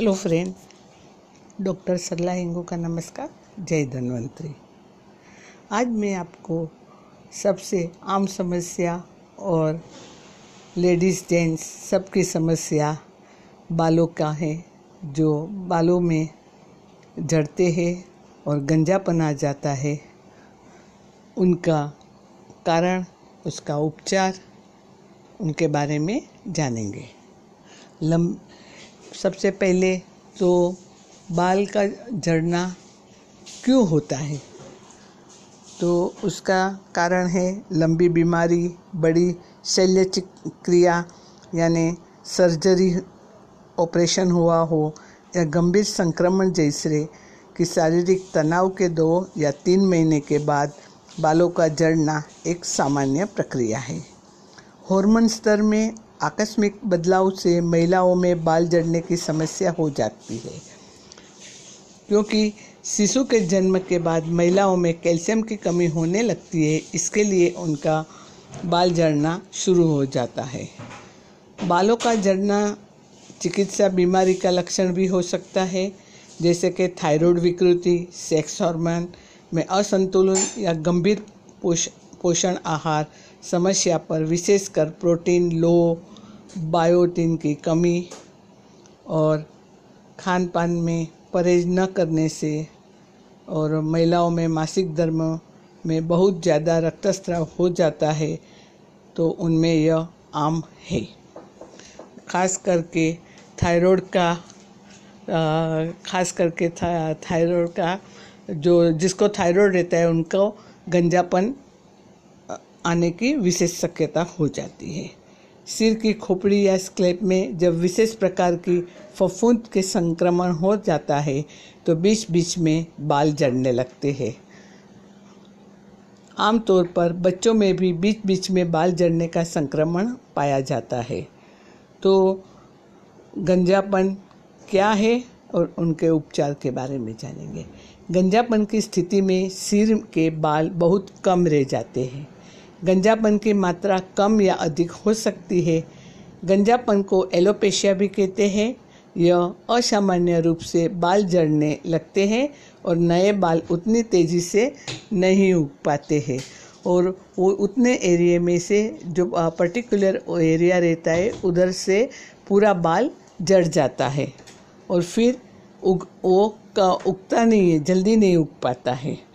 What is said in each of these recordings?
Hello friend doctor Sarla Hingu का नमस्कार जय धन्वंतरी आज मैं आपको सबसे आम समस्या और लेडीज़ जेंट्स सबकी समस्या बालों का है, जो बालों में झड़ते हैं और गंजापन आ जाता है। उनका कारण, उसका उपचार, उनके बारे में जानेंगे। लम सबसे पहले तो बाल का झड़ना क्यों होता है? तो उसका कारण है लंबी बीमारी, बड़ी शल्य क्रिया यानी सर्जरी, ऑपरेशन हुआ हो, या गंभीर संक्रमण जैसे कि शारीरिक तनाव के दो या तीन महीने के बाद बालों का जड़ना एक सामान्य प्रक्रिया है। हार्मोन स्तर में आकस्मिक बदलाव से महिलाओं में बाल जड़ने की समस्या हो जाती है। क्योंकि शिशु के जन्म के बाद महिलाओं में कैल्शियम की कमी होने लगती है, इसके लिए उनका बाल जड़ना शुरू हो जाता है। बालों का जड़ना चिकित्सा बीमारी का लक्षण भी हो सकता है, जैसे कि थायराइड विकृति, सेक्स हार्मोन में असंतुलन या गंभीर पोष, पोषण आहार समस्या पर विशेषकर प्रोटीन लो बायोटिन की कमी और खान पान में परहेज न करने से और महिलाओं में मासिक धर्म में बहुत ज़्यादा रक्तस्राव हो जाता है तो उनमें यह आम है। खास करके थायराइड का खास करके थायराइड का जो जिसको थायराइड रहता है, उनको गंजापन आने की विशेष शक्यता हो जाती है। सिर की खोपड़ी या स्क्लेप में जब विशेष प्रकार की फफूंद के संक्रमण हो जाता है तो बीच बीच में बाल जड़ने लगते हैं। आमतौर पर बच्चों में भी बीच बीच में बाल जड़ने का संक्रमण पाया जाता है। तो गंजापन क्या है और उनके उपचार के बारे में जानेंगे। गंजापन की स्थिति में सिर के बाल बहुत कम रह जाते हैं। गंजापन की मात्रा कम या अधिक हो सकती है। गंजापन को एलोपेशिया भी कहते हैं। यह असामान्य रूप से बाल जड़ने लगते हैं और नए बाल उतनी तेज़ी से नहीं उग पाते हैं। और वो उतने एरिए में से जो पर्टिकुलर एरिया रहता है, उधर से पूरा बाल जड़ जाता है। और फिर उग, वो उगता नहीं है, जल्दी नहीं उग पाता है।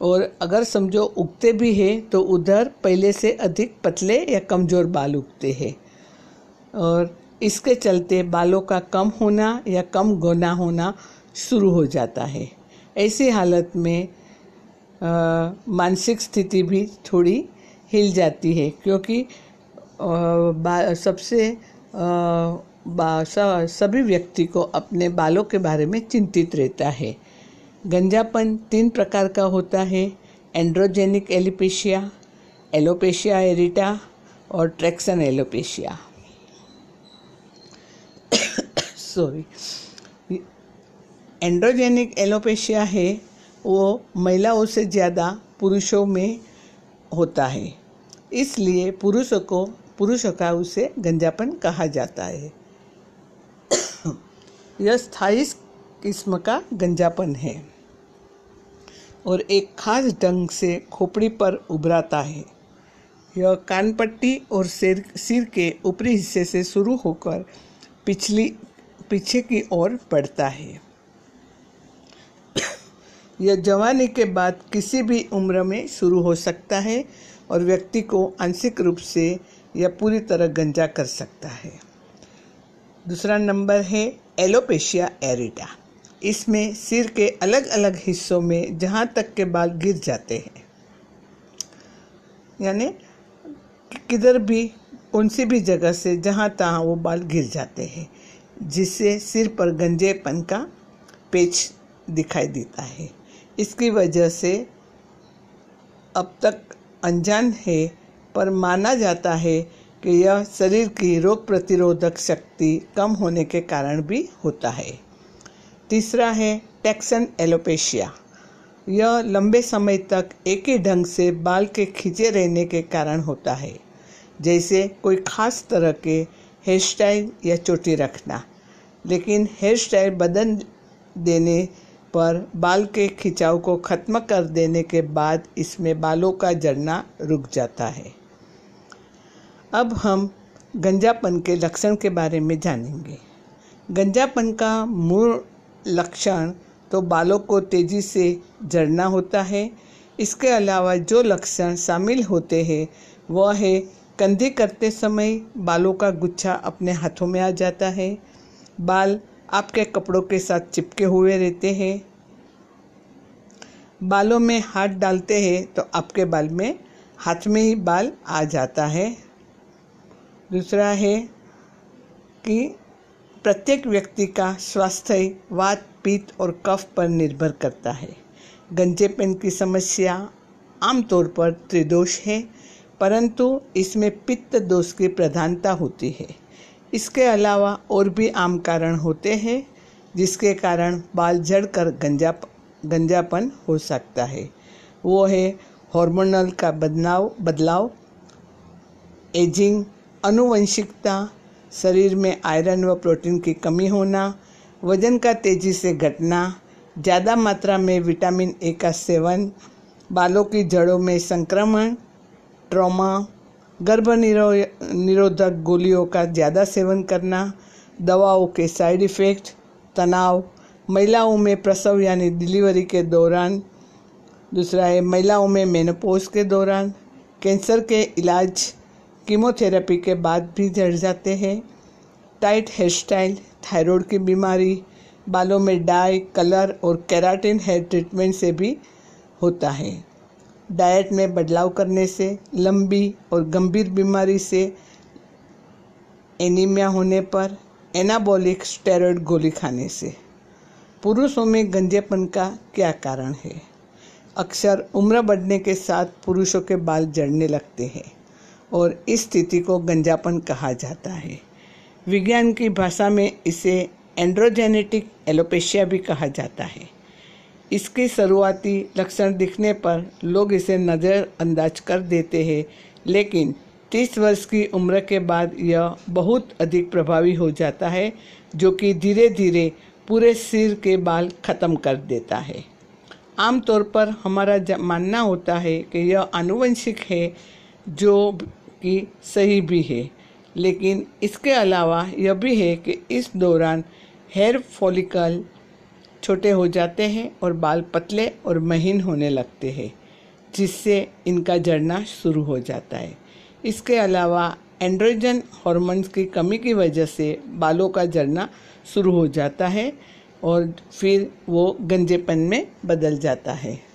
और अगर समझो उगते भी हैं तो उधर पहले से अधिक पतले या कमज़ोर बाल उगते हैं। और इसके चलते बालों का कम होना या कम गोना होना शुरू हो जाता है। ऐसी हालत में मानसिक स्थिति भी थोड़ी हिल जाती है क्योंकि आ, सबसे आ, सभी व्यक्ति को अपने बालों के बारे में चिंतित रहता है। गंजापन तीन प्रकार का होता है एंड्रोजेनिक एलिपेशिया एलोपेशिया एरिटा और traction alopecia sorry androgenic alopecia है, वो महिलाओं से ज़्यादा पुरुषों में होता है. इसलिए पुरुषों को, पुरुषों का उसे गंजापन कहा जाता है. यह स्थायी किस्म का गंजापन है. और एक खास ढंग से खोपड़ी पर उभराता है। यह कानपट्टी और सिर सिर के ऊपरी हिस्से से शुरू होकर पिछली, पीछे की ओर बढ़ता है। यह जवानी के बाद किसी भी उम्र में शुरू हो सकता है और व्यक्ति को आंशिक रूप से या पूरी तरह गंजा कर सकता है। दूसरा नंबर है एलोपेशिया एरिटा इसमें सिर के अलग अलग हिस्सों में जहाँ तक के बाल गिर जाते हैं। यानी किधर भी, कौन सी भी जगह से जहाँ तहाँ वो बाल गिर जाते हैं, जिससे सिर पर गंजेपन का पेच दिखाई देता है। इसकी वजह से अब तक अनजान है, पर माना जाता है कि यह शरीर की रोग प्रतिरोधक शक्ति कम होने के कारण भी होता है। तीसरा है टैक्सन एलोपेशिया यह लंबे समय तक एक ही ढंग से बाल के खींचे रहने के कारण होता है, जैसे कोई खास तरह के हेयर स्टाइल या चोटी रखना। लेकिन हेयर स्टाइल बदल देने पर बाल के खिंचाव को ख़त्म कर देने के बाद इसमें बालों का जड़ना रुक जाता है। अब हम गंजापन के लक्षण के बारे में जानेंगे। गंजापन का मूल लक्षण तो बालों को तेज़ी से झड़ना होता है। इसके अलावा जो लक्षण शामिल होते हैं, वह है कंधे करते समय बालों का गुच्छा अपने हाथों में आ जाता है। बाल आपके कपड़ों के साथ चिपके हुए रहते हैं। बालों में हाथ डालते हैं तो आपके बाल में हाथ में ही बाल आ जाता है। दूसरा है कि प्रत्येक व्यक्ति का स्वास्थ्य, वात पित्त और कफ पर निर्भर करता है। गंजेपन की समस्या आमतौर पर त्रिदोष है, परंतु इसमें पित्त दोष की प्रधानता होती है। इसके अलावा और भी आम कारण होते हैं, जिसके कारण बाल जड़कर गंजा गंजापन हो सकता है। वो है हार्मोनल का बदलाव बदलाव एजिंग अनुवंशिकता शरीर में आयरन व प्रोटीन की कमी होना, वज़न का तेज़ी से घटना, ज़्यादा मात्रा में विटामिन ए का सेवन, बालों की जड़ों में संक्रमण, ट्रॉमा गर्भ निरो निरोधक गोलियों का ज़्यादा सेवन करना, दवाओं के साइड इफ़ेक्ट, तनाव, महिलाओं में प्रसव यानी डिलीवरी के दौरान, दूसरा है महिलाओं में मेनोपोज के दौरान, कैंसर के इलाज कीमोथेरेपी के बाद भी झड़ जाते हैं। टाइट हेयर स्टाइल थायराइड की बीमारी, बालों में डाई कलर और केराटिन हेयर ट्रीटमेंट से भी होता है। डाइट में बदलाव करने से, लंबी और गंभीर बीमारी से एनीमिया होने पर एनाबॉलिक स्टेरॉयड गोली खाने से। पुरुषों में गंजेपन का क्या कारण है? अक्सर उम्र बढ़ने के साथ पुरुषों के बाल जड़ने लगते हैं। और इस स्थिति को गंजापन कहा जाता है। विज्ञान की भाषा में इसे एंड्रोजेनेटिक एलोपेशिया भी कहा जाता है। इसके शुरुआती लक्षण दिखने पर लोग इसे नज़रअंदाज कर देते हैं, लेकिन तीस वर्ष की उम्र के बाद यह बहुत अधिक प्रभावी हो जाता है, जो कि धीरे धीरे पूरे सिर के बाल खत्म कर देता है। आमतौर पर हमारा मानना होता है कि यह आनुवंशिक है, जो कि सही भी है। लेकिन इसके अलावा यह भी है कि इस दौरान हेयर फॉलिकल छोटे हो जाते हैं और बाल पतले और महीन होने लगते हैं, जिससे इनका जड़ना शुरू हो जाता है। इसके अलावा एंड्रोजन हार्मोन्स की कमी की वजह से बालों का जड़ना शुरू हो जाता है और फिर वो गंजेपन में बदल जाता है।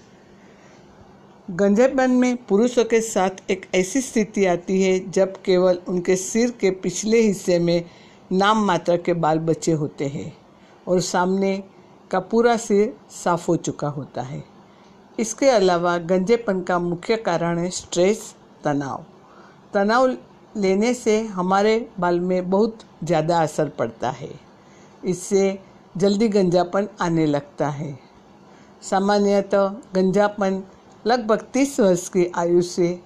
गंजेपन में पुरुषों के साथ एक ऐसी स्थिति आती है, जब केवल उनके सिर के पिछले हिस्से में नाम मात्र के बाल बचे होते हैं और सामने का पूरा सिर साफ़ हो चुका होता है। इसके अलावा गंजेपन का मुख्य कारण है स्ट्रेस तनाव। तनाव लेने से हमारे बाल में बहुत ज़्यादा असर पड़ता है। इससे जल्दी गंजापन आने लगता है। सामान्यतः तो गंजापन लगभग तीस वर्ष की आयु से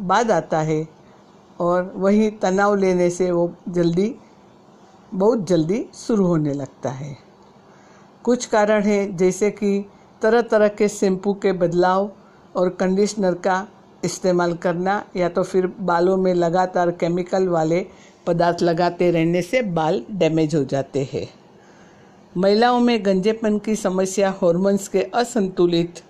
बाद आता है और वही तनाव लेने से वो जल्दी, बहुत जल्दी शुरू होने लगता है। कुछ कारण हैं, जैसे कि तरह तरह के शैम्पू के बदलाव और कंडीशनर का इस्तेमाल करना या तो फिर बालों में लगातार केमिकल वाले पदार्थ लगाते रहने से बाल डैमेज हो जाते हैं। महिलाओं में गंजेपन की समस्या, हॉर्मोन्स के असंतुलित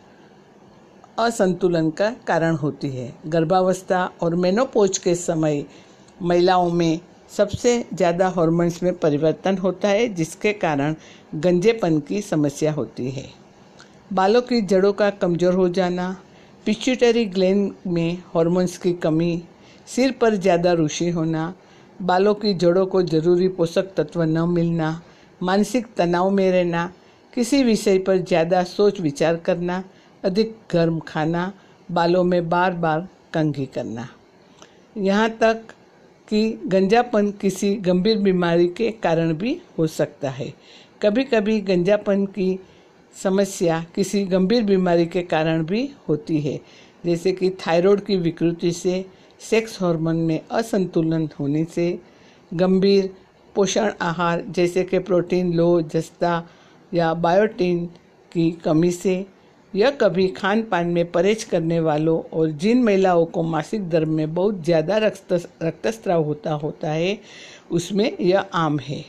असंतुलन का कारण होती है। गर्भावस्था और मेनोपोज के समय महिलाओं में सबसे ज़्यादा हॉर्मोन्स में परिवर्तन होता है, जिसके कारण गंजेपन की समस्या होती है। बालों की जड़ों का कमज़ोर हो जाना पिच्यूटरी ग्लैंड में हॉर्मोन्स की कमी, सिर पर ज़्यादा रुचि होना, बालों की जड़ों को ज़रूरी पोषक तत्व न मिलना, मानसिक तनाव में रहना, किसी विषय पर ज़्यादा सोच विचार करना अधिक गर्म खाना बालों में बार बार कंघी करना। यहाँ तक कि गंजापन किसी गंभीर बीमारी के कारण भी हो सकता है। कभी कभी गंजापन की समस्या किसी गंभीर बीमारी के कारण भी होती है, जैसे कि थायराइड की विकृति से, सेक्स हार्मोन में असंतुलन होने से, गंभीर पोषण आहार जैसे कि प्रोटीन, लो जस्ता या बायोटीन की कमी से यह कभी खान पान में परहेज करने वालों और जिन महिलाओं को मासिक धर्म में बहुत ज़्यादा रक्त, रक्तस्राव होता होता है, उसमें यह आम है।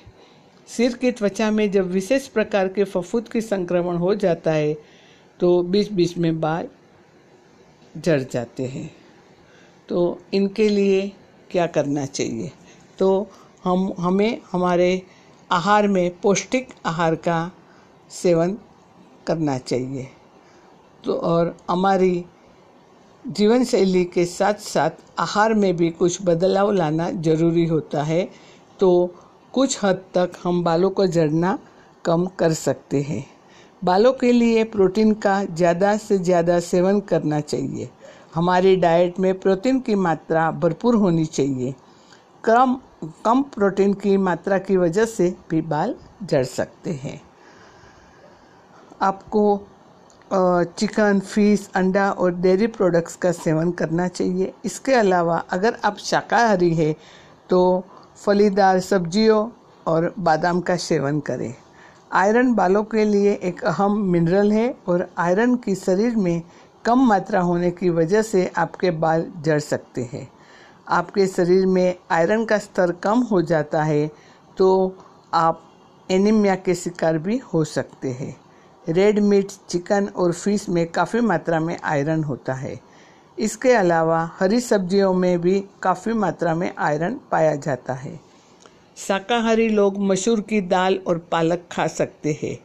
सिर की त्वचा में जब विशेष प्रकार के फफूद की संक्रमण हो जाता है तो बीच बीच में बाल जड़ जाते हैं। तो इनके लिए क्या करना चाहिए? तो हम, हमें, हमारे आहार में पौष्टिक आहार का सेवन करना चाहिए। तो और हमारी जीवन शैली के साथ साथ आहार में भी कुछ बदलाव लाना ज़रूरी होता है तो कुछ हद तक हम बालों को जड़ना कम कर सकते हैं। बालों के लिए प्रोटीन का ज़्यादा से ज़्यादा सेवन करना चाहिए। हमारी डाइट में प्रोटीन की मात्रा भरपूर होनी चाहिए। कम कम प्रोटीन की मात्रा की वजह से भी बाल जड़ सकते हैं। आपको चिकन, फ़िश, अंडा और डेयरी प्रोडक्ट्स का सेवन करना चाहिए। इसके अलावा अगर आप शाकाहारी है तो फलीदार सब्जियों और बादाम का सेवन करें। आयरन बालों के लिए एक अहम मिनरल है और आयरन की शरीर में कम मात्रा होने की वजह से आपके बाल जड़ सकते हैं। आपके शरीर में आयरन का स्तर कम हो जाता है तो आप एनीमिया के शिकार भी हो सकते हैं। रेड मीट चिकन और फ़िश में काफ़ी मात्रा में आयरन होता है। इसके अलावा हरी सब्जियों में भी काफ़ी मात्रा में आयरन पाया जाता है। शाकाहारी लोग मसूर की दाल और पालक खा सकते हैं।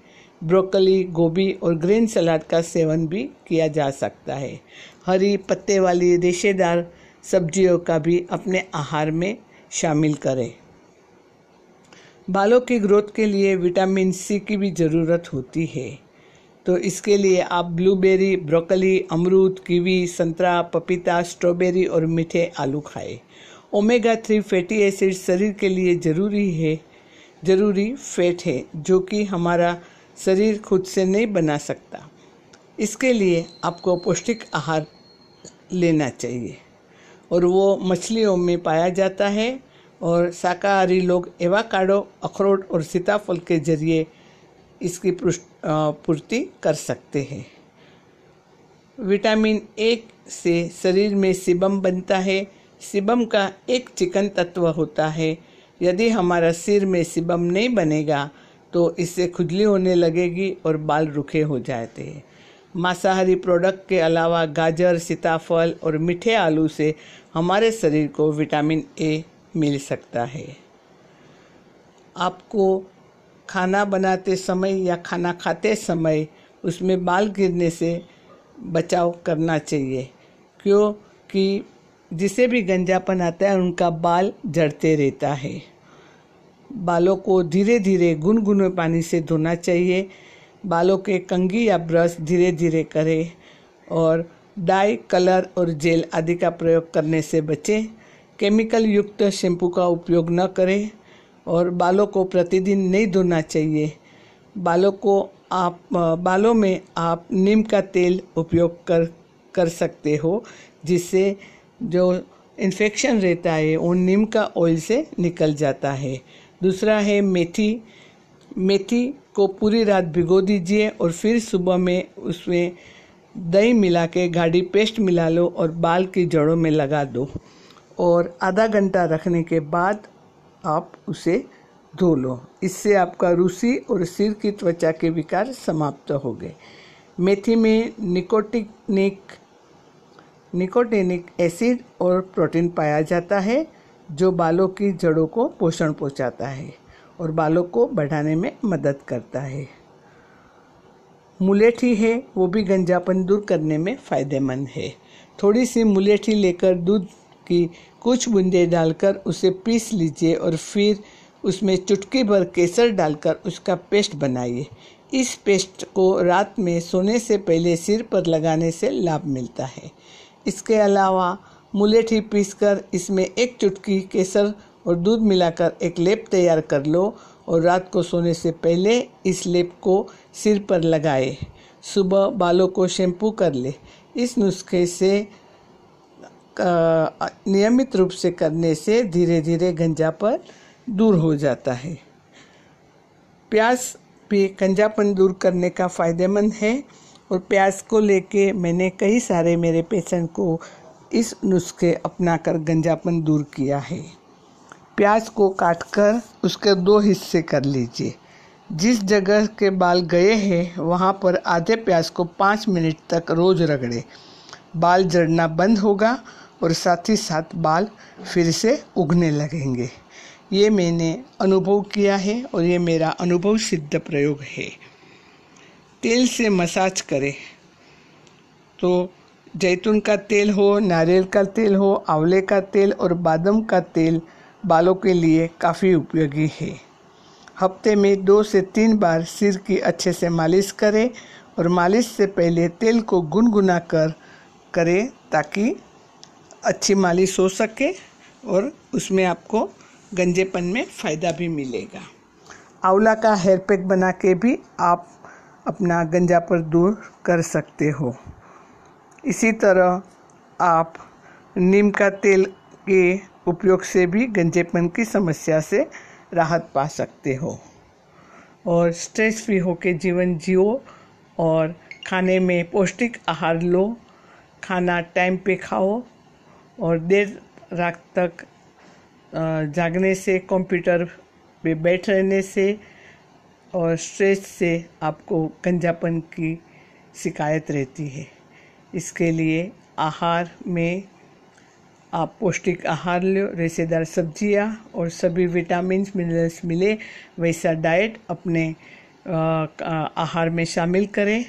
ब्रोकली, गोभी और ग्रीन सलाद का सेवन भी किया जा सकता है। हरी पत्ते वाली रेशेदार सब्जियों का भी अपने आहार में शामिल करें। बालों की ग्रोथ के लिए विटामिन सी की भी ज़रूरत होती है। तो इसके लिए आप ब्लूबेरी, ब्रोकली, अमरूद, कीवी, संतरा, पपीता, स्ट्रॉबेरी और मीठे आलू खाएँ। ओमेगा थ्री फैटी एसिड शरीर के लिए ज़रूरी है, ज़रूरी फैट है, जो कि हमारा शरीर खुद से नहीं बना सकता। इसके लिए आपको पौष्टिक आहार लेना चाहिए। और वो मछलियों में पाया जाता है और शाकाहारी लोग एवाकाडो, अखरोट और सीताफल के ज़रिए इसकी पूर्ति कर सकते हैं। विटामिन ए से शरीर में सिबम बनता है। सिबम का एक चिकन तत्व होता है। यदि हमारा सिर में सिबम नहीं बनेगा तो इससे खुजली होने लगेगी और बाल रुखे हो जाते हैं। मांसाहारी प्रोडक्ट के अलावा गाजर, सीताफल और मीठे आलू से हमारे शरीर को विटामिन ए मिल सकता है। आपको खाना बनाते समय या खाना खाते समय उसमें बाल गिरने से बचाव करना चाहिए। क्योंकि जिसे भी गंजापन आता है, उनका बाल जड़ते रहता है। बालों को धीरे धीरे गुनगुने पानी से धोना चाहिए। बालों के कंगी या ब्रश धीरे धीरे करें और डाई, कलर और जेल आदि का प्रयोग करने से बचें। केमिकल युक्त शैम्पू का उपयोग न करें। और बालों को प्रतिदिन नहीं धोना चाहिए। बालों को आप, बालों में आप नीम का तेल उपयोग कर कर सकते हो, जिससे जो इन्फेक्शन रहता है, वो नीम का ऑयल से निकल जाता है। दूसरा है मेथी। मेथी को पूरी रात भिगो दीजिए और फिर सुबह में उसमें दही मिला के गाढ़ी पेस्ट मिला लो और बाल की जड़ों में लगा दो। और आधा घंटा रखने के बाद आप उसे धो लो। इससे आपका रूसी और सिर की त्वचा के विकार समाप्त हो गए। मेथी में निकोटिनिक निकोटेनिक एसिड और प्रोटीन पाया जाता है, जो बालों की जड़ों को पोषण पहुंचाता है और बालों को बढ़ाने में मदद करता है। मुलेठी है, वो भी गंजापन दूर करने में फ़ायदेमंद है। थोड़ी सी मुलेठी लेकर दूध की कुछ बूंदे डालकर उसे पीस लीजिए और फिर उसमें चुटकी भर केसर डालकर उसका पेस्ट बनाइए। इस पेस्ट को रात में सोने से पहले सिर पर लगाने से लाभ मिलता है। इसके अलावा मुलेठी पीसकर इसमें एक चुटकी केसर और दूध मिलाकर एक लेप तैयार कर लो और रात को सोने से पहले इस लेप को सिर पर लगाए। सुबह बालों को शैम्पू कर ले। इस नुस्खे से नियमित रूप से करने से धीरे धीरे गंजापन दूर हो जाता है। प्याज भी गंजापन दूर करने का फ़ायदेमंद है और प्याज को लेके मैंने कई सारे मेरे पेशेंट को इस नुस्खे अपनाकर गंजापन दूर किया है। प्याज को काटकर उसके दो हिस्से कर लीजिए। जिस जगह के बाल गए हैं, वहाँ पर आधे प्याज को पाँच मिनट तक रोज़ रगड़े। बाल जड़ना बंद होगा और साथ ही साथ बाल फिर से उगने लगेंगे। ये मैंने अनुभव किया है और ये मेरा अनुभव सिद्ध प्रयोग है। तेल से मसाज करें। तो जैतून का तेल हो, नारियल का तेल हो, आंवले का तेल और बादाम का तेल बालों के लिए काफ़ी उपयोगी है। हफ़्ते में दो से तीन बार सिर की अच्छे से मालिश करें और मालिश से पहले तेल को गुनगुना कर करें ताकि अच्छी मालिश हो सके और उसमें आपको गंजेपन में फ़ायदा भी मिलेगा। आंवला का हेयर पैक बना के भी आप अपना गंजापन दूर कर सकते हो। इसी तरह आप नीम का तेल के उपयोग से भी गंजेपन की समस्या से राहत पा सकते हो। और स्ट्रेस फ्री होकर जीवन जियो और खाने में पौष्टिक आहार लो। खाना टाइम पे खाओ। और देर रात तक जागने से कंप्यूटर पे बैठ रहने से और स्ट्रेस से आपको गंजापन की शिकायत रहती है। इसके लिए आहार में आप पौष्टिक आहार लो रेसेदार सब्ज़ियाँ और सभी विटामिन मिनरल्स मिले, वैसा डाइट अपने आहार में शामिल करें,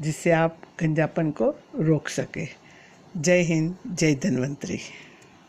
जिससे आप गंजापन को रोक सके। जय हिंद जय धन्वंतरी।